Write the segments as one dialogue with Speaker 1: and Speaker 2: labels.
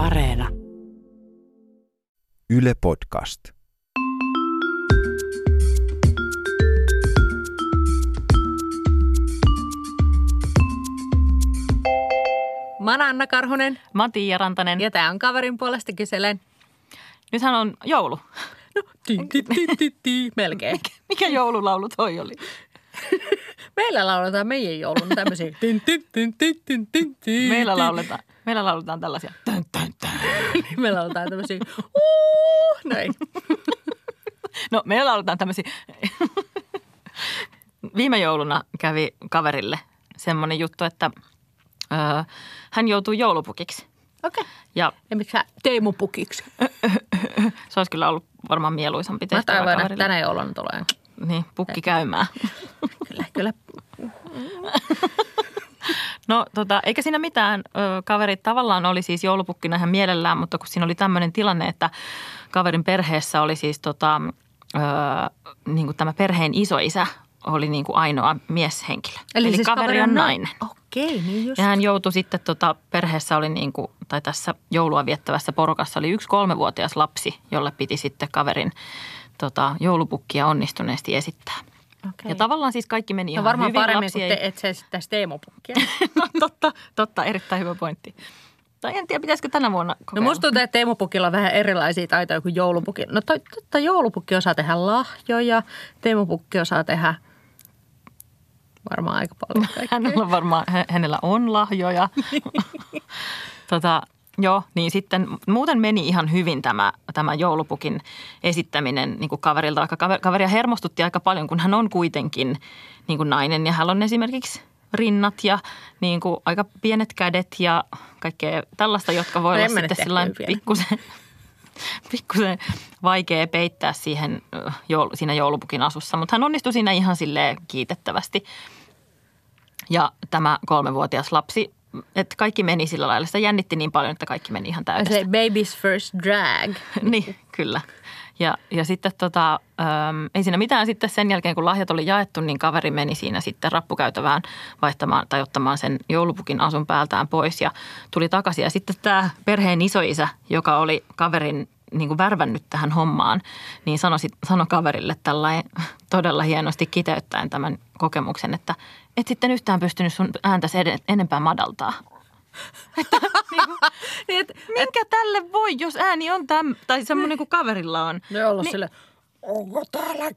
Speaker 1: Areena.
Speaker 2: Yle Podcast.
Speaker 3: Mä oon Anna Karhunen
Speaker 4: Mä oon Tiia Rantanen.
Speaker 3: ja tää on kaverin puolesta kyselen.
Speaker 4: Nythän on joulu.
Speaker 3: No, ti, ti, ti, ti, ti, melkein.
Speaker 4: Mikä joululaulu toi oli?
Speaker 3: Meillä lauletaan meidän joulun tämmöisiä.
Speaker 4: Meillä lauletaan, meillä lauletaan tällaisia. Tän, tän, tän.
Speaker 3: Meillä lauletaan tämmöisiä. Uh, näin.
Speaker 4: No, meillä lauletaan tämmöisiä. Viime jouluna kävi kaverille semmoinen juttu, että ö, hän joutui joulupukiksi.
Speaker 3: Okei. Okay.
Speaker 4: Ja
Speaker 3: Ja miksi sä Teemu Pukiksi?
Speaker 4: se olisi kyllä ollut varmaan mieluisampi
Speaker 3: Mä
Speaker 4: tehtävä
Speaker 3: että
Speaker 4: kaverille.
Speaker 3: tänä jouluna tulee.
Speaker 4: Niin, pukki käymään.
Speaker 3: Kyllä, kyllä.
Speaker 4: No tota, eikä siinä mitään. Ö, kaverit tavallaan oli siis joulupukkina ihan mielellään, mutta kun siinä oli tämmöinen tilanne, että kaverin perheessä oli siis tota, ö, niin kuin tämä perheen isoisä oli niin kuin ainoa mieshenkilö. Eli, Eli kaveri on nainen.
Speaker 3: Okei, niin just.
Speaker 4: Ja hän joutui sitten, tota, perheessä oli niin kuin, tai tässä joulua viettävässä porukassa oli yksi kolmevuotias lapsi, jolle piti sitten kaverin tota, joulupukkia onnistuneesti esittää.
Speaker 3: Okei.
Speaker 4: Ja tavallaan siis kaikki meni
Speaker 3: No
Speaker 4: ihan
Speaker 3: varmaan
Speaker 4: hyvin.
Speaker 3: paremmin
Speaker 4: ei-
Speaker 3: te, että se esittäisi Teemu Pukkia.
Speaker 4: No totta, totta, erittäin hyvä pointti. Tai en tiedä, pitäisikö tänä vuonna
Speaker 3: No
Speaker 4: kokeilla.
Speaker 3: musta tuntuu, että Teemu Pukilla on vähän erilaisia taitoja kuin joulupukki. No to, totta, joulupukki osaa tehdä lahjoja, Teemu Pukki osaa tehdä varmaan aika paljon kaikkea.
Speaker 4: Hänellä on varmaan, hä- hänellä on lahjoja. tota, joo, niin sitten muuten meni ihan hyvin tämä, tämä joulupukin esittäminen niin kuin kaverilta, vaikka kaver- kaveria hermostutti aika paljon, kun hän on kuitenkin niin kuin nainen ja hän on esimerkiksi rinnat ja niin kuin aika pienet kädet ja kaikkea tällaista, jotka voi
Speaker 3: No
Speaker 4: olla sitten pikkusen, pikkusen vaikea peittää siihen siinä joulupukin asussa, mutta hän onnistui siinä ihan silleen kiitettävästi. Ja tämä kolmevuotias lapsi, että kaikki meni sillä lailla. Sitä jännitti niin paljon, että kaikki meni ihan täydestä.
Speaker 3: Se baby's first drag.
Speaker 4: niin, kyllä. Ja, ja sitten tota, äm, ei siinä mitään sitten sen jälkeen, kun lahjat oli jaettu, niin kaveri meni siinä sitten rappukäytävään vaihtamaan tai ottamaan sen joulupukin asun päältään pois ja tuli takaisin. Ja sitten tämä perheen isoisä, joka oli kaverin niin kuin värvännyt tähän hommaan, niin sanoi, sanoi kaverille tällainen todella hienosti kiteyttäen tämän kokemuksen, että et sitten yhtään pystynyt sun ääntäsi ed- enempää madaltaa.
Speaker 3: Niin, et,
Speaker 4: Minkä tälle voi, jos ääni on täm, tai semmoinen kuin kaverilla on?
Speaker 3: ne on ollut
Speaker 4: Niin.
Speaker 3: sille, onko täällä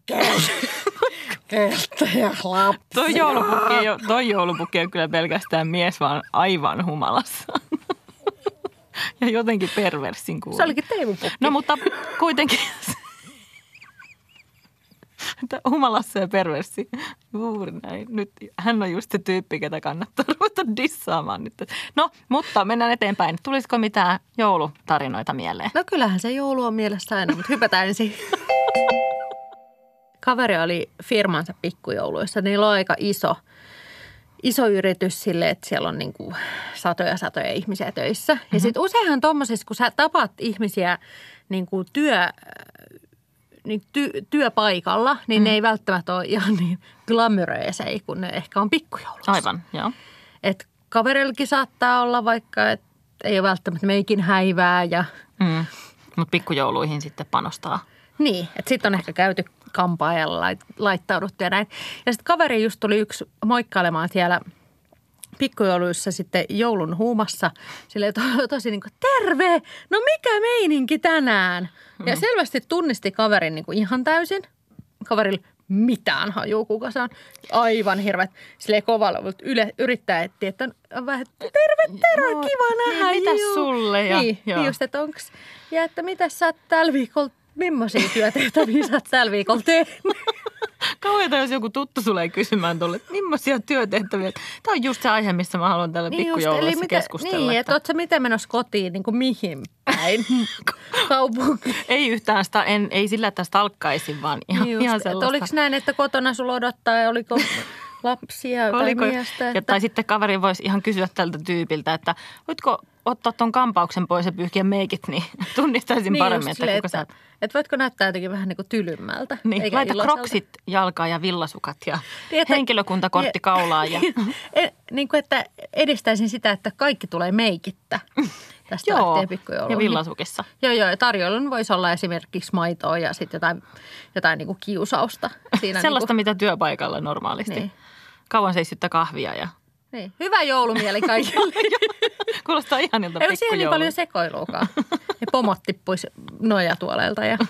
Speaker 3: ja lapsi?
Speaker 4: Toi joulupukki, ei toi joulupukki ole kyllä pelkästään mies, vaan aivan humalassa. ja jotenkin perversin kuuluu.
Speaker 3: Se olikin Teemu Pukki.
Speaker 4: No mutta kuitenkin humalassa ja perversi. Juuri näin. Nyt hän on just se tyyppi, ketä kannattaa ruveta dissaamaan nyt. No, mutta mennään eteenpäin. Tulisiko mitään joulutarinoita mieleen?
Speaker 3: No kyllähän se joulu on mielessä aina, mutta hypätään ensin. Kaveri oli firmansa pikkujouluissa. Niillä on aika iso, iso yritys sille, että siellä on niin kuin satoja satoja ihmisiä töissä. Ja sitten useinhan tuommoisessa, kun sä tapaat ihmisiä niin kuin työ, niin ty, työpaikalla, niin mm. ne ei välttämättä ole ihan niin glamoureisei, kun ne ehkä on pikkujoulussa.
Speaker 4: Aivan, joo.
Speaker 3: Et kavereillakin saattaa olla vaikka, että ei ole välttämättä meikin häivää ja
Speaker 4: Mm. Mutta pikkujouluihin sitten panostaa.
Speaker 3: niin, että sitten on ehkä käyty kampaajalla lait, laittauduttu ja näin. Ja sitten kaveri just tuli yksi moikkailemaan siellä pikkujouluissa sitten joulun huumassa. Sille to, tosi niin kuin, terve, no mikä meininki tänään? Ja selvästi tunnisti kaverin niin kuin ihan täysin. Kaverilla mitään hajuu, kuka se on. Aivan hirveät. Silleen kovalla yle, yrittää etsiä, että on vähän, terve, terve,
Speaker 4: No,
Speaker 3: kiva
Speaker 4: niin,
Speaker 3: nähdä.
Speaker 4: mitäs
Speaker 3: juu.
Speaker 4: sulle ja-
Speaker 3: niin,
Speaker 4: joo.
Speaker 3: niin just, että onks, ja että mitä sä oot tällä viikolla, millaisia työtehtäviä sä oot tällä viikolla tehnyt?
Speaker 4: Kauheeta, jos joku tuttu tulee kysymään tuolle, että millaisia työtehtäviä. Tämä on just se aihe, missä mä haluan tällä
Speaker 3: Niin just,
Speaker 4: pikkujouluissa
Speaker 3: mitä-
Speaker 4: keskustella.
Speaker 3: Niin, että
Speaker 4: että
Speaker 3: oot sä miten menossa kotiin, niin kuin mihin päin kaupunkiin.
Speaker 4: ei yhtään sitä, en, ei sillä, että stalkkaisin, vaan ihan,
Speaker 3: Niin
Speaker 4: ihan
Speaker 3: just, että
Speaker 4: sellaista.
Speaker 3: oliko näin, että kotona sulla odottaa ja oliko lapsia tai
Speaker 4: Oliko,
Speaker 3: miestä?
Speaker 4: ja,
Speaker 3: Että...
Speaker 4: tai sitten kaveri voisi ihan kysyä tältä tyypiltä, että voitko ottaa ton kampauksen pois ja pyyhkiä meikit, niin tunnistaisin
Speaker 3: Niin
Speaker 4: paremmin, että
Speaker 3: silleen,
Speaker 4: kuka sä
Speaker 3: että, että voitko näyttää jotenkin vähän niin kuin tylymmältä.
Speaker 4: Niin,
Speaker 3: eikä
Speaker 4: laita
Speaker 3: iloiselta.
Speaker 4: kroksit jalkaan ja villasukat ja
Speaker 3: Niin, että-
Speaker 4: henkilökuntakortti kaulaan. Ja,
Speaker 3: E- niin kuin, että edistäisin sitä, että kaikki tulee meikittä tästä
Speaker 4: joo, ja villasukissa.
Speaker 3: Joo, joo. Ja tarjoilun voisi olla esimerkiksi maitoa ja sitten jotain, jotain niin kuin kiusausta. Siinä
Speaker 4: Sellaista,
Speaker 3: niin
Speaker 4: mitä työpaikalla normaalisti.
Speaker 3: Niin.
Speaker 4: Kauan seissyttä kahvia ja
Speaker 3: niin. Hyvä joulumieli kaikille.
Speaker 4: kuulostaa ihanilta
Speaker 3: Ei siihen niin paljon sekoiluakaan. Ja pomot tippuisi nojatuoleilta ja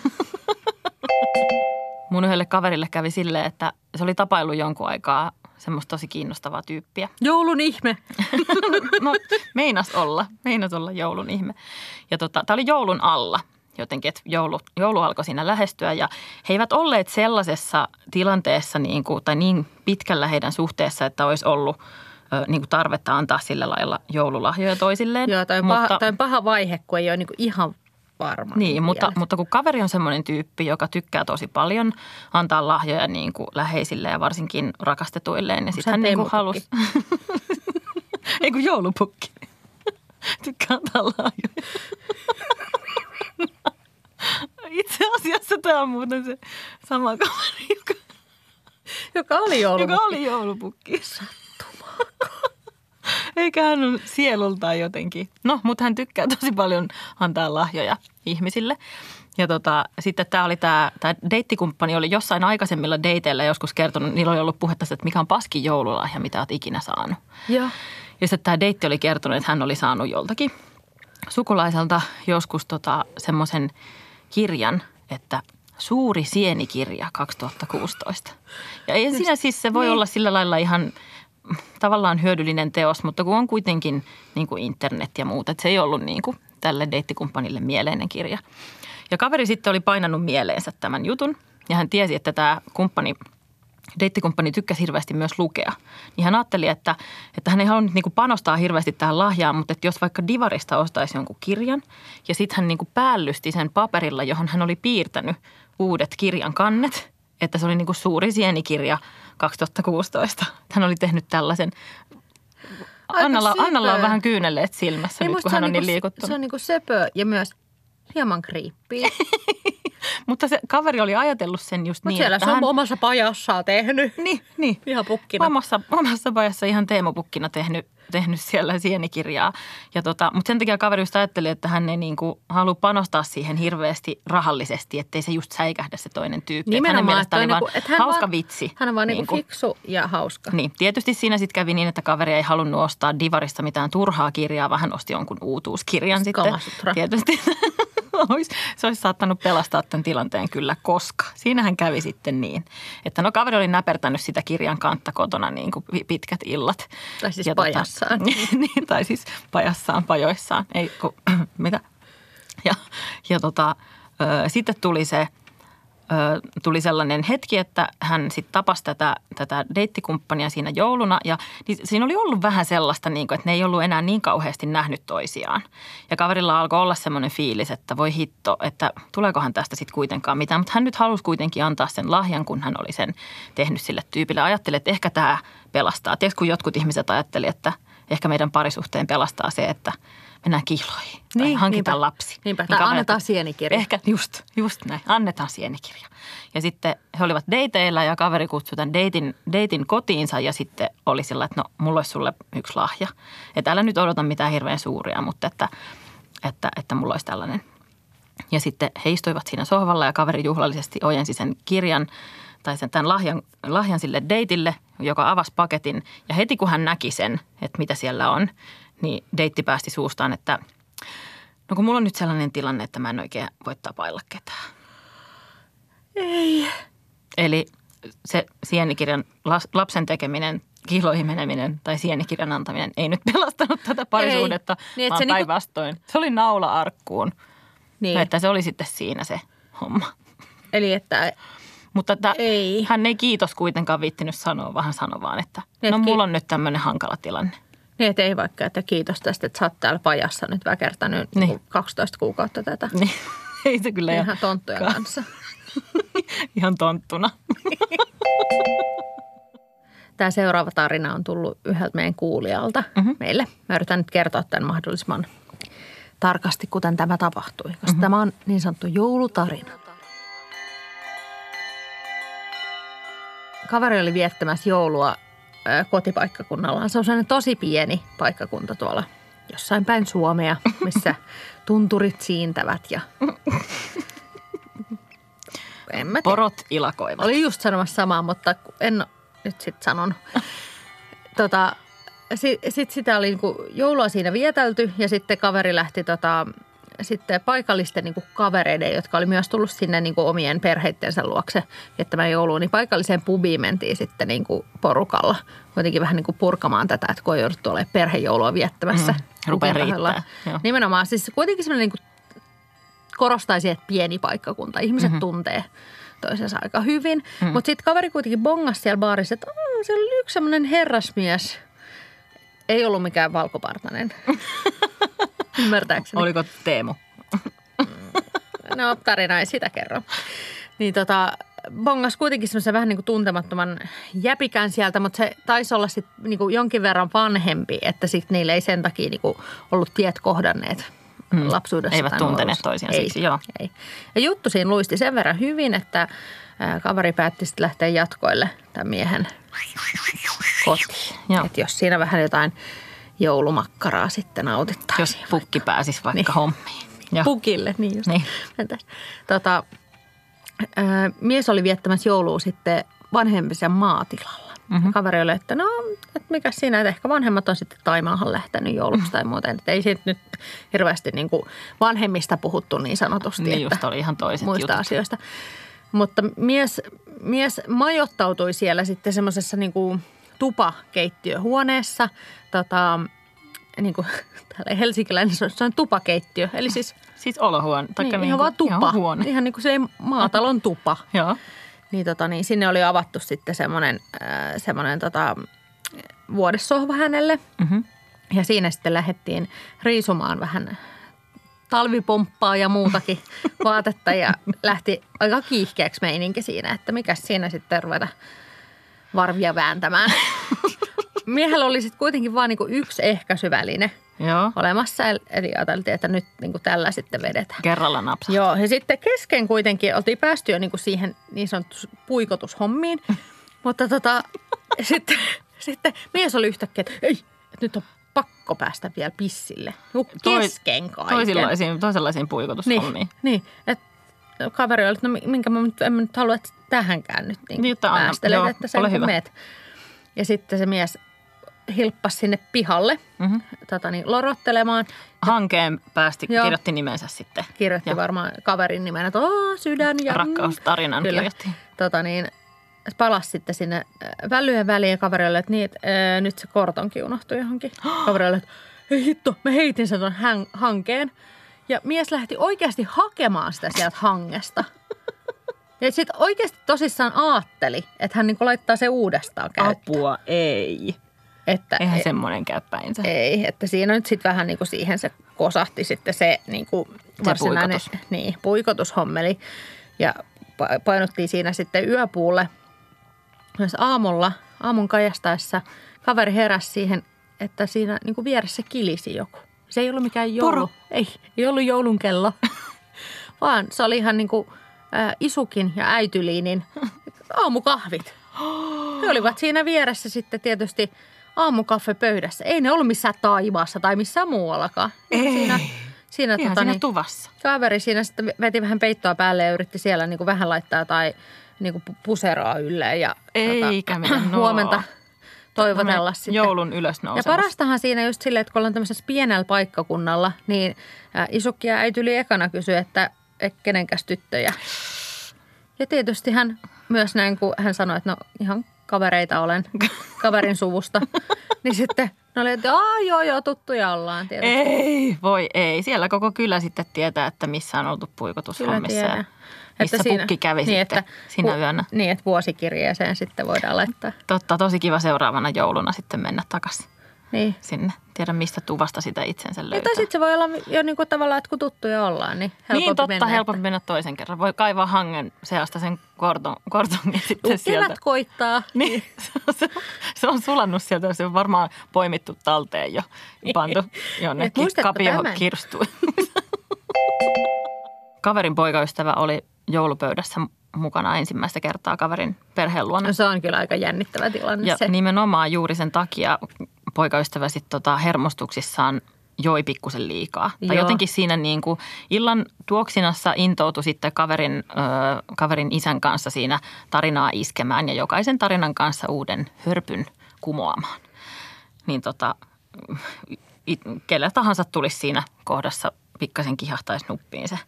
Speaker 4: Mun yhdelle kaverille kävi silleen, että se oli tapaillut jonkun aikaa semmoista tosi kiinnostavaa tyyppiä.
Speaker 3: joulun ihme.
Speaker 4: No meinas olla, meinas olla joulun ihme. Ja tota, tämä oli joulun alla jotenkin, että joulu, joulu alkoi siinä lähestyä ja he eivät olleet sellaisessa tilanteessa niin kuin, tai niin pitkällä heidän suhteessa, että olisi ollut niin kuin tarvetta antaa sillä lailla joululahjoja toisilleen.
Speaker 3: Joo, toi on,
Speaker 4: mutta,
Speaker 3: paha, on paha vaihe, kun ei ole niin kuin ihan varma.
Speaker 4: Niin, mutta,
Speaker 3: vielä.
Speaker 4: mutta kun kaveri on semmoinen tyyppi, joka tykkää tosi paljon antaa lahjoja niin kuin läheisille ja varsinkin rakastetuilleen. Ja
Speaker 3: se
Speaker 4: sitten hän niin kuin halusi... Ei kun joulupukki. tykkää antaa lahjoja. Itse asiassa tämä on muuten se sama kaveri, joka,
Speaker 3: Joka oli joulun.
Speaker 4: joka oli joulupukki. Eikä hän ole sielultaan jotenkin. No, mutta hän tykkää tosi paljon antaa lahjoja ihmisille. Ja tota, sitten tämä oli tämä, tämä deittikumppani oli jossain aikaisemmilla dateilla joskus kertonut, niillä oli ollut puhetta, että mikä on paskin joululahja, mitä olet ikinä saanut.
Speaker 3: Joo.
Speaker 4: Ja sitten tämä deitti oli kertonut, että hän oli saanut joltakin sukulaiselta joskus tota, semmoisen kirjan, että Suuri sienikirja 2016. Ja ei siinä siis se voi
Speaker 3: Niin.
Speaker 4: olla sillä lailla ihan tavallaan hyödyllinen teos, mutta kun on kuitenkin niin kuin internet ja muuta, että se ei ollut niin kuin tälle deittikumppanille mieleinen kirja. Ja kaveri sitten oli painanut mieleensä tämän jutun ja hän tiesi, että tämä kumppani deittikumppani tykkäsi hirveästi myös lukea. Niin hän ajatteli, että, että hän ei halunnut niin panostaa hirveästi tähän lahjaan, mutta että jos vaikka Divarista ostaisi jonkun kirjan ja sitten hän niin päällysti sen paperilla, johon hän oli piirtänyt uudet kirjan kannet, että se oli niin suuri sienikirja 2016. Hän oli tehnyt tällaisen.
Speaker 3: Aika
Speaker 4: Annalla,
Speaker 3: söpö.
Speaker 4: Annalla on vähän kyynelleet silmässä
Speaker 3: Niin
Speaker 4: nyt, kun hän on niin
Speaker 3: niinku-
Speaker 4: liikuttunut.
Speaker 3: Se on niinku söpö ja myös hieman kriippiä.
Speaker 4: Mutta se kaveri oli ajatellut sen just
Speaker 3: Mutta
Speaker 4: niin,
Speaker 3: siellä
Speaker 4: että
Speaker 3: se on
Speaker 4: hän...
Speaker 3: omassa pajassaan tehnyt.
Speaker 4: Niin, niin.
Speaker 3: Ihan pukkina.
Speaker 4: Omassa, omassa pajassa ihan teemopukkina tehnyt, tehnyt siellä sienikirjaa. Ja tota, mutta sen takia kaveri just ajatteli, että hän ei niinku halua panostaa siihen hirveästi rahallisesti, ettei se just säikähdä se toinen tyyppi. Hänen
Speaker 3: Nimenomaan, että,
Speaker 4: vaan
Speaker 3: niinku, että hän
Speaker 4: hauska
Speaker 3: vaan,
Speaker 4: vitsi.
Speaker 3: Hän on vaan niinku
Speaker 4: Niinku.
Speaker 3: fiksu ja hauska.
Speaker 4: Niin, tietysti siinä sitten kävi niin, että kaveri ei halunnut ostaa Divarista mitään turhaa kirjaa, vaan hän osti jonkun uutuuskirjan sitten.
Speaker 3: Kamasutra.
Speaker 4: Tietysti se olisi saattanut pelastaa tämän tilanteen kyllä, koska siinähän kävi sitten niin, että no kaveri oli näpertänyt sitä kirjan kantta kotona niin kuin pi- pitkät illat.
Speaker 3: Tai siis
Speaker 4: Ja
Speaker 3: pajassaan.
Speaker 4: niin, tai siis pajassaan, pajoissaan, ei kun, mitä. Ja, ja tota, sitten tuli se, ö, tuli sellainen hetki, että hän sitten tapasi tätä, tätä deittikumppania siinä jouluna. Ja niin siinä oli ollut vähän sellaista, niin kuin, että ne ei ollut enää niin kauheasti nähnyt toisiaan. Ja kaverilla alkoi olla semmoinen fiilis, että voi hitto, että tuleekohan tästä sitten kuitenkaan mitään. Mutta hän nyt halusi kuitenkin antaa sen lahjan, kun hän oli sen tehnyt sille tyypille. Ajatteli, että ehkä tämä pelastaa. Tiedätkö, kun jotkut ihmiset ajatteli, että ehkä meidän parisuhteen pelastaa se, että mennään kihloihin tai
Speaker 3: Niin,
Speaker 4: hankitaan
Speaker 3: niinpä.
Speaker 4: lapsi.
Speaker 3: Niinpä,
Speaker 4: Niin
Speaker 3: tai annetaan sienikirja.
Speaker 4: Ehkä just, just näin. Annetaan sienikirja. Ja sitten he olivat dateilla ja kaveri kutsui tämän deitin, deitin kotiinsa ja sitten oli sillä, että no mulla olisi sulle yksi lahja. Että älä nyt odota mitään hirveän suuria, mutta että, että, että mulla olisi tällainen. Ja sitten he istuivat siinä sohvalla ja kaveri juhlallisesti ojensi sen kirjan tai sen tämän lahjan, lahjan sille deitille, joka avasi paketin. Ja heti kun hän näki sen, että mitä siellä on, niin deitti päästi suustaan, että no kun mulla on nyt sellainen tilanne, että mä en oikein voi tapailla ketään.
Speaker 3: Ei.
Speaker 4: Eli se sienikirjan lapsen tekeminen, kiloihin meneminen tai sienikirjan antaminen ei nyt pelastanut tätä parisuudetta,
Speaker 3: Niin,
Speaker 4: vaan
Speaker 3: se niinku-
Speaker 4: päinvastoin. Se oli naula arkkuun.
Speaker 3: Niin.
Speaker 4: Että se oli sitten siinä se homma.
Speaker 3: Eli että
Speaker 4: Mutta että
Speaker 3: Ei.
Speaker 4: hän ei kiitos kuitenkaan viittinyt sanoa, vaan hän sanoi vaan, että
Speaker 3: Niin,
Speaker 4: no mulla on nyt tämmöinen hankala tilanne.
Speaker 3: Niin, että ei vaikka, että kiitos tästä, että sä oot täällä pajassa nyt väkertänyt
Speaker 4: Niin.
Speaker 3: niin. 12 kuukautta tätä.
Speaker 4: Niin, ei se kyllä
Speaker 3: Ihan tonttujen
Speaker 4: ka-
Speaker 3: kanssa.
Speaker 4: ihan tonttuna.
Speaker 3: Tämä seuraava tarina on tullut yhdeltä meidän kuulijalta
Speaker 4: Mhm.
Speaker 3: mm-hmm. meille. Mä yritän nyt kertoa tämän mahdollisimman tarkasti, kuten tämä tapahtui, koska mm-hmm. tämä on niin sanottu joulutarina. Kaveri oli viettämässä joulua kotipaikkakunnallaan. Se on sellainen tosi pieni paikkakunta tuolla jossain päin Suomea, missä tunturit siintävät ja en mä tiedä.
Speaker 4: Porot ilakoivat.
Speaker 3: Oli just sanomassa samaa, mutta en nyt sitten sanon. tota, sitten sit sitä oli niinku joulua siinä vietelty ja sitten kaveri lähti tota, sitten paikallisten niin kavereiden, jotka oli myös tullut sinne niin kuin omien perheittensä luokse viettämään jouluun, niin paikalliseen pubiin mentiin sitten niin kuin porukalla. Kuitenkin vähän niin kuin purkamaan tätä, että kun on jouduttu olemaan perhejoulua viettämässä. Mm,
Speaker 4: rupeaa riittää.
Speaker 3: Nimenomaan siis kuitenkin semmoinen niin kuin korostaisi, että pieni paikkakunta. Ihmiset mm-hmm. tuntee toisensa aika hyvin. Mm. Mutta sitten kaveri kuitenkin bongasi siellä baarissa, että siellä oli yksi semmoinen herrasmies. Ei ollut mikään valkopartainen. Ymmärtääkseni.
Speaker 4: Oliko Teemu?
Speaker 3: no tarina ei sitä kerro. Niin tota, bongas kuitenkin semmoisen vähän niin kuin tuntemattoman jäpikän sieltä, mutta se taisi olla sitten niin kuin jonkin verran vanhempi, että sitten niille ei sen takia niin kuin ollut tiet kohdanneet mm. lapsuudessa.
Speaker 4: Eivät tunteneet toisiaan
Speaker 3: ei,
Speaker 4: siksi, joo.
Speaker 3: Ei. Ja juttu siinä luisti sen verran hyvin, että kaveri päätti sitten lähteä jatkoille tämän miehen kotiin. Että jos siinä vähän jotain joulumakkaraa sitten nautittaisiin.
Speaker 4: Jos pukki vaikka. pääsisi vaikka niin. hommiin.
Speaker 3: Ja. Pukille, niin just. Niin. Tota, ää, mies oli viettämässä joulua sitten vanhempisen maatilalla. Mm-hmm. Kaveri oli, että no, että mikä siinä, että ehkä vanhemmat on sitten Taimaahan lähtenyt jouluksi tai muuten. Että ei siitä nyt hirveästi niin kuin vanhemmista puhuttu niin sanotusti.
Speaker 4: Niin just oli ihan toiset
Speaker 3: muista
Speaker 4: jutut.
Speaker 3: asioista. Mutta mies, mies majoittautui siellä sitten semmoisessa niin kuin tupakeittiöhuoneessa. Tota, niin kuin täällä helsinkiläinen se on, se on tupakeittiö. Eli siis,
Speaker 4: siis olohuone.
Speaker 3: Niin, niin ihan vaan tupa. Ihan, huone. ihan niin kuin se maatalon tupa.
Speaker 4: Joo.
Speaker 3: Niin, tota, niin sinne oli avattu sitten semmoinen, äh, semmoinen tota, vuodessohva hänelle. Mm-hmm. Ja siinä sitten lähdettiin riisumaan vähän talvipomppaa ja muutakin vaatetta ja lähti aika kiihkeäksi meininki siinä, että mikä siinä sitten ruveta varvia vääntämään. Miehellä oli sitten kuitenkin vain niinku yksi ehkäisyväline
Speaker 4: Joo.
Speaker 3: olemassa, eli ajateltiin, että nyt niinku tällä sitten vedetään.
Speaker 4: Kerralla napsahtaa.
Speaker 3: Joo, ja sitten kesken kuitenkin oltiin päästy jo niinku siihen niin sanottu puikotushommiin, mutta tota, sitten, sitten mies oli yhtäkkiä, että ei, että nyt on pakko päästä vielä pissille. Kesken kaiken.
Speaker 4: Toisenlaisiin, toisenlaisiin puikotushommiin.
Speaker 3: Niin, niin että kaveri oli, että no minkä mä nyt, en nyt halua, että tähänkään nyt niin, niin päästelet, joo, että sen kun meet. Ja sitten se mies hilppasi sinne pihalle mm-hmm. tota niin, lorottelemaan.
Speaker 4: Hankkeen päästi, joo. kirjoitti nimensä sitten.
Speaker 3: Kirjoitti ja. varmaan kaverin nimen, että sydän ja...
Speaker 4: Rakkaustarinan Kyllä. kirjoitti.
Speaker 3: Tota niin, palasi sitten sinne äh, välyjen väliin kaverille, että niin, että, ää, nyt se kortonkin unohtui johonkin. kaverille, että hei hitto, mä heitin sen ton hankeen. Ja mies lähti oikeasti hakemaan sitä sieltä hangesta. Ja sitten oikeasti tosissaan aatteli, että hän niinku laittaa se uudestaan käyttöön.
Speaker 4: Apua, ei. Että Eihän ei, semmoinen käy päinsä.
Speaker 3: Ei, että siinä nyt sitten vähän niinku siihen se kosahti sitten se niinku varsinainen se puikotus. Niin, puikotushommeli. Ja painottiin siinä sitten yöpuulle. Myös aamulla, aamun kajastaessa kaveri heräsi siihen, että siinä niinku vieressä kilisi joku. Se ei ollut mikään joulu. Poro. Ei, ei ollut joulun kello, vaan se oli ihan niin Isukin ja äityliinin aamukahvit. He olivat siinä vieressä sitten tietysti aamukaffe pöydässä. Ei ne ollut missään taivaassa tai missään muuallakaan.
Speaker 4: Ei. Siinä,
Speaker 3: siinä,
Speaker 4: tota, siinä niin, tuvassa.
Speaker 3: Kaveri siinä sitten veti vähän peittoa päälle ja yritti siellä niin kuin vähän laittaa tai niin kuin puseroa ylleen. Ja,
Speaker 4: Eikä tota,
Speaker 3: huomenta toivotella sitten.
Speaker 4: Joulun ylösnousemus.
Speaker 3: Ja parastahan siinä just silleen, että kun ollaan tämmöisessä pienellä paikkakunnalla, niin isukki ja äiti yli ekana kysyi, että kenenkäs tyttöjä. Ja tietysti hän myös näin, kun hän sanoi, että no ihan kavereita olen kaverin suvusta. niin sitten ne oli, että joo joo tuttuja ollaan tietysti.
Speaker 4: Ei, voi ei. Siellä koko kyllä sitten tietää, että missä on oltu puikotushommissa. Ja missä että siinä, pukki kävi niin, sitten että, sinä yönä.
Speaker 3: Niin, että vuosikirjeeseen sitten voidaan laittaa.
Speaker 4: Totta, tosi kiva seuraavana jouluna sitten mennä takaisin.
Speaker 3: Niin.
Speaker 4: sinne. Tiedä mistä tuvasta sitä itsensä löytää.
Speaker 3: tai sitten se voi olla jo niin kuin tavallaan, että kun tuttuja ollaan, niin helpompi
Speaker 4: niin totta,
Speaker 3: mennä.
Speaker 4: helpompi mennä toisen kerran. Voi kaivaa hangen seasta sen korton, kortongin sitten
Speaker 3: Että
Speaker 4: sieltä.
Speaker 3: kevät koittaa.
Speaker 4: Niin, se on, se, on, se on sulannut sieltä, se on varmaan poimittu talteen jo, pantu jonnekin
Speaker 3: muistatko
Speaker 4: kapioon
Speaker 3: tämän?
Speaker 4: kirstuun. Kaverin poikaystävä oli joulupöydässä mukana ensimmäistä kertaa kaverin perheen luona.
Speaker 3: No se on kyllä aika jännittävä tilanne
Speaker 4: Ja
Speaker 3: se.
Speaker 4: nimenomaan juuri sen takia poikaystävä sitten tota hermostuksissaan joi pikkusen liikaa. Tai
Speaker 3: Joo.
Speaker 4: jotenkin siinä niin kuin illan tuoksinassa intoutui sitten kaverin, ö, kaverin isän kanssa siinä tarinaa iskemään ja jokaisen tarinan kanssa uuden hörpyn kumoamaan. Niin tota, it, kellä tahansa tulisi siinä kohdassa pikkasen kihahtaisi nuppiin se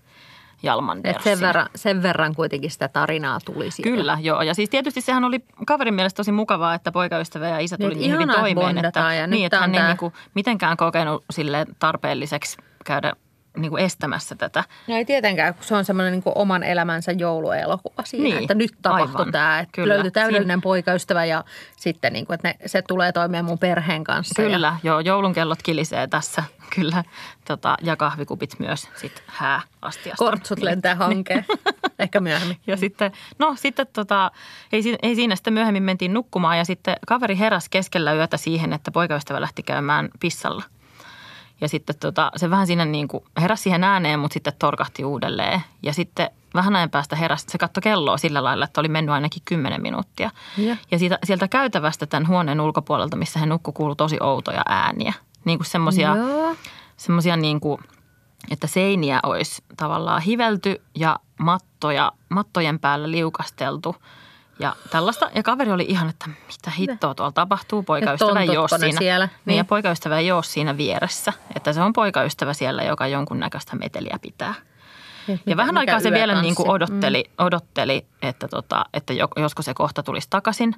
Speaker 4: Jalmander.
Speaker 3: Et sen, verran, sen verran kuitenkin sitä tarinaa tuli siellä.
Speaker 4: Kyllä, joo. Ja siis tietysti sehän oli kaverin mielestä tosi mukavaa, että poikaystävä ja isä
Speaker 3: Niin,
Speaker 4: tuli niin hyvin
Speaker 3: ihanaa, että
Speaker 4: toimeen.
Speaker 3: bondataan ja
Speaker 4: niin, että hän ei
Speaker 3: tää-
Speaker 4: niinku mitenkään kokenut sille tarpeelliseksi käydä niinku estämässä tätä.
Speaker 3: No ei tietenkään, kun se on semmoinen niin oman elämänsä jouluelokuva siinä,
Speaker 4: Niin,
Speaker 3: että nyt tapahtui tämä, että
Speaker 4: Kyllä.
Speaker 3: löytyi täydellinen poikaystävä ja sitten niin kuin, että ne, se tulee toimeen mun perheen kanssa. Ja,
Speaker 4: Kyllä, joo. Joulun kellot kilisee tässä, kyllä. Tota, ja kahvikupit myös sit hääastiasta.
Speaker 3: kortsut lentää hankeen, ehkä myöhemmin.
Speaker 4: Ja sitten, no sitten tota, ei, ei siinä sitten myöhemmin mentiin nukkumaan ja sitten kaveri heräsi keskellä yötä siihen, että poikaystävä lähti käymään pissalla. Ja sitten tota, se vähän siinä niin kuin heräsi siihen ääneen, mutta sitten torkahti uudelleen. Ja sitten vähän ajan päästä heräsi, se katsoi kelloa sillä lailla, että oli mennyt ainakin 10 minuuttia.
Speaker 3: Ja.
Speaker 4: Ja siitä, sieltä käytävästä tämän huoneen ulkopuolelta, missä he nukkui, kuului tosi outoja ääniä. Niin kuin semmoisia
Speaker 3: Joo.
Speaker 4: semmoisia niin kuin, että seiniä olisi tavallaan hivelty ja mattoja, mattojen päällä liukasteltu ja tällaista. Ja kaveri oli ihan, että mitä hittoa tuolla tapahtuu. Poikaystävä ei ole siinä.
Speaker 3: siellä?
Speaker 4: Niin.
Speaker 3: Niin.
Speaker 4: ja poikaystävä ei ole siinä vieressä. Että se on poikaystävä siellä, joka jonkunnäköistä meteliä pitää. Ja
Speaker 3: Mikä-
Speaker 4: vähän aikaa se vielä niin kuin odotteli, odotteli että, tota, että jo- josko se kohta tulisi takaisin.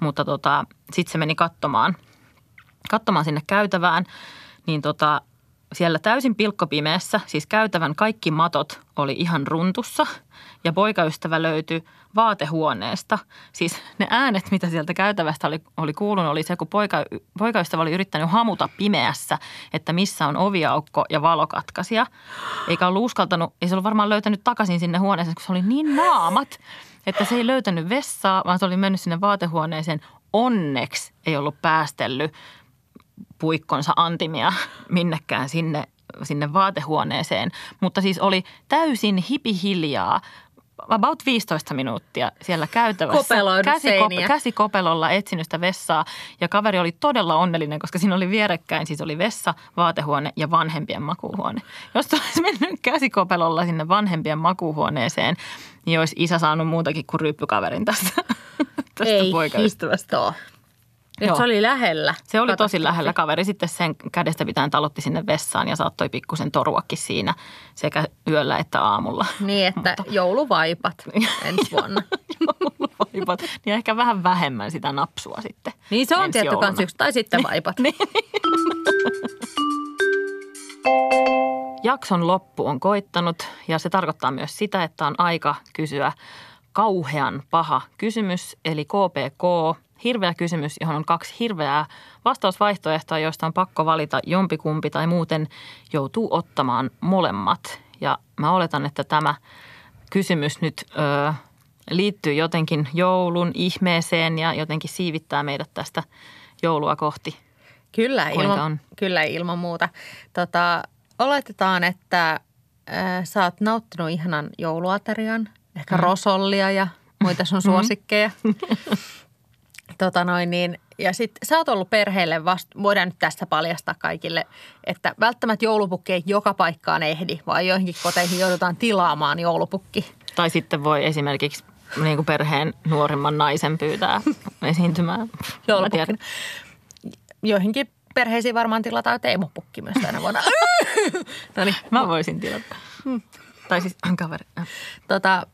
Speaker 4: Mutta tota, sitten se meni katsomaan, katsomaan sinne käytävään, niin tota, siellä täysin pilkkopimeässä, siis käytävän kaikki matot oli ihan runtussa ja poikaystävä löytyi vaatehuoneesta. Siis ne äänet, mitä sieltä käytävästä oli, oli kuulunut, oli se, kun poika, poikaystävä oli yrittänyt hamuta pimeässä, että missä on oviaukko ja valokatkaisija. Eikä ollut uskaltanut, ei se ollut varmaan löytänyt takaisin sinne huoneeseen, kun se oli niin naamat, että se ei löytänyt vessaa, vaan se oli mennyt sinne vaatehuoneeseen. Onneksi ei ollut päästellyt puikkonsa antimia minnekään sinne, sinne vaatehuoneeseen. Mutta siis oli täysin hipihiljaa, about 15 minuuttia siellä käytävässä.
Speaker 3: Seiniä.
Speaker 4: käsikopelolla etsinyt sitä vessaa ja kaveri oli todella onnellinen, koska siinä oli vierekkäin, siis oli vessa, vaatehuone ja vanhempien makuuhuone. Jos olisi mennyt käsikopelolla sinne vanhempien makuuhuoneeseen, niin olisi isä saanut muutakin kuin ryyppykaverin tästä, tästä
Speaker 3: Ei
Speaker 4: poikaystävästä.
Speaker 3: hittoa. Nyt
Speaker 4: Joo.
Speaker 3: se oli lähellä.
Speaker 4: Se oli tosi lähellä. Kaveri sitten sen kädestä pitäen talotti sinne vessaan ja saattoi pikkusen toruakin siinä sekä yöllä että aamulla.
Speaker 3: Niin, että jouluvaipat ensi vuonna.
Speaker 4: Jouluvaipat. Ja ehkä vähän vähemmän sitä napsua sitten.
Speaker 3: Niin se on tietty kans yksi. Tai sitten vaipat.
Speaker 4: Niin. Jakson loppu on koittanut ja se tarkoittaa myös sitä, että on aika kysyä kauhean paha kysymys, eli KPK, hirveä kysymys, johon on kaksi hirveää vastausvaihtoehtoa, joista on pakko valita jompikumpi tai muuten joutuu ottamaan molemmat. Ja mä oletan, että tämä kysymys nyt ö, liittyy jotenkin joulun ihmeeseen ja jotenkin siivittää meidät tästä joulua kohti.
Speaker 3: Kyllä, ilman,
Speaker 4: on?
Speaker 3: kyllä ilman muuta. Tota, oletetaan, että äh, sä oot nauttinut ihanan jouluaterian, ehkä mm. rosollia ja muita sun suosikkeja. tota noin niin, ja sitten sä oot ollut perheelle vasta, voidaan nyt tässä paljastaa kaikille, että välttämättä joulupukki ei joka paikkaan ehdi, vaan joihinkin koteihin joudutaan tilaamaan joulupukki.
Speaker 4: Tai sitten voi esimerkiksi niin kuin perheen nuorimman naisen pyytää esiintymään. Mä
Speaker 3: joulupukkina.
Speaker 4: tiedän.
Speaker 3: Joihinkin perheisiin varmaan tilataan teemupukki myös tänä vuonna. no niin,
Speaker 4: Mä voisin tilata. Tai siis kaveri.
Speaker 3: tota,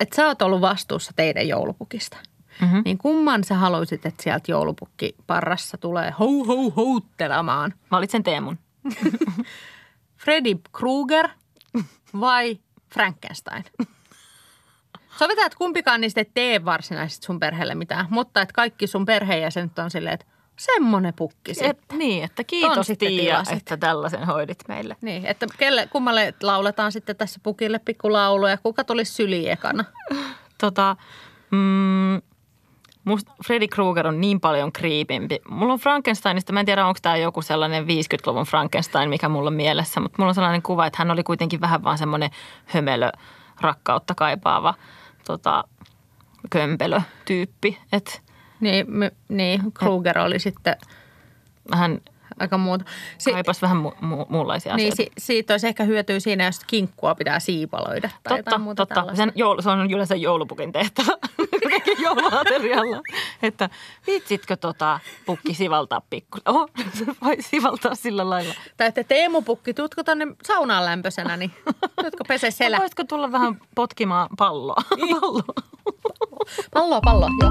Speaker 3: että sä oot ollut vastuussa teidän joulupukista.
Speaker 4: Mhm.
Speaker 3: Niin kumman sä haluaisit, että sieltä joulupukki parrassa tulee hou hou houttelemaan?
Speaker 4: Valitsen Teemun.
Speaker 3: Freddy Krueger vai Frankenstein? Sovitaan, että kumpikaan niistä ei tee varsinaisesti sun perheelle mitään, mutta että kaikki sun perheenjäsenet on silleen, että Semmoinen pukki sitten.
Speaker 4: Et, niin, että kiitos Tiia, että tällaisen hoidit meille.
Speaker 3: Niin, että kelle, kummalle lauletaan sitten tässä pukille pikkulaulu ja kuka tulisi syliin ekana?
Speaker 4: Tota, mm, musta Freddy Krueger on niin paljon kriipimpi. Mulla on Frankensteinista, mä en tiedä onko tämä joku sellainen 50-luvun Frankenstein, mikä mulla on mielessä, mutta mulla on sellainen kuva, että hän oli kuitenkin vähän vaan semmoinen hömelö, rakkautta kaipaava tota, kömpelö-tyyppi. Että
Speaker 3: Niin, my, niin Kruger oli sitten
Speaker 4: hän
Speaker 3: aika muuta. Si-
Speaker 4: kaipasi vähän mu- mu- muunlaisia
Speaker 3: niin,
Speaker 4: asioita.
Speaker 3: si- siitä olisi ehkä hyötyä siinä, jos kinkkua pitää siipaloida tai
Speaker 4: Totta,
Speaker 3: jotain muuta
Speaker 4: totta.
Speaker 3: tällaista.
Speaker 4: Sen joulu, se on yleensä joulupukin tehtävä jouluaterialla. Että viitsitkö tota pukki sivaltaa pikku? Oho, vai sivaltaa sillä lailla.
Speaker 3: Tai että Teemu-pukki, tuutko tänne saunaan lämpöisenä, niin tuutko pese selä?
Speaker 4: Voisitko tulla vähän potkimaan palloa? palloa.
Speaker 3: Palloa, palloa, joo.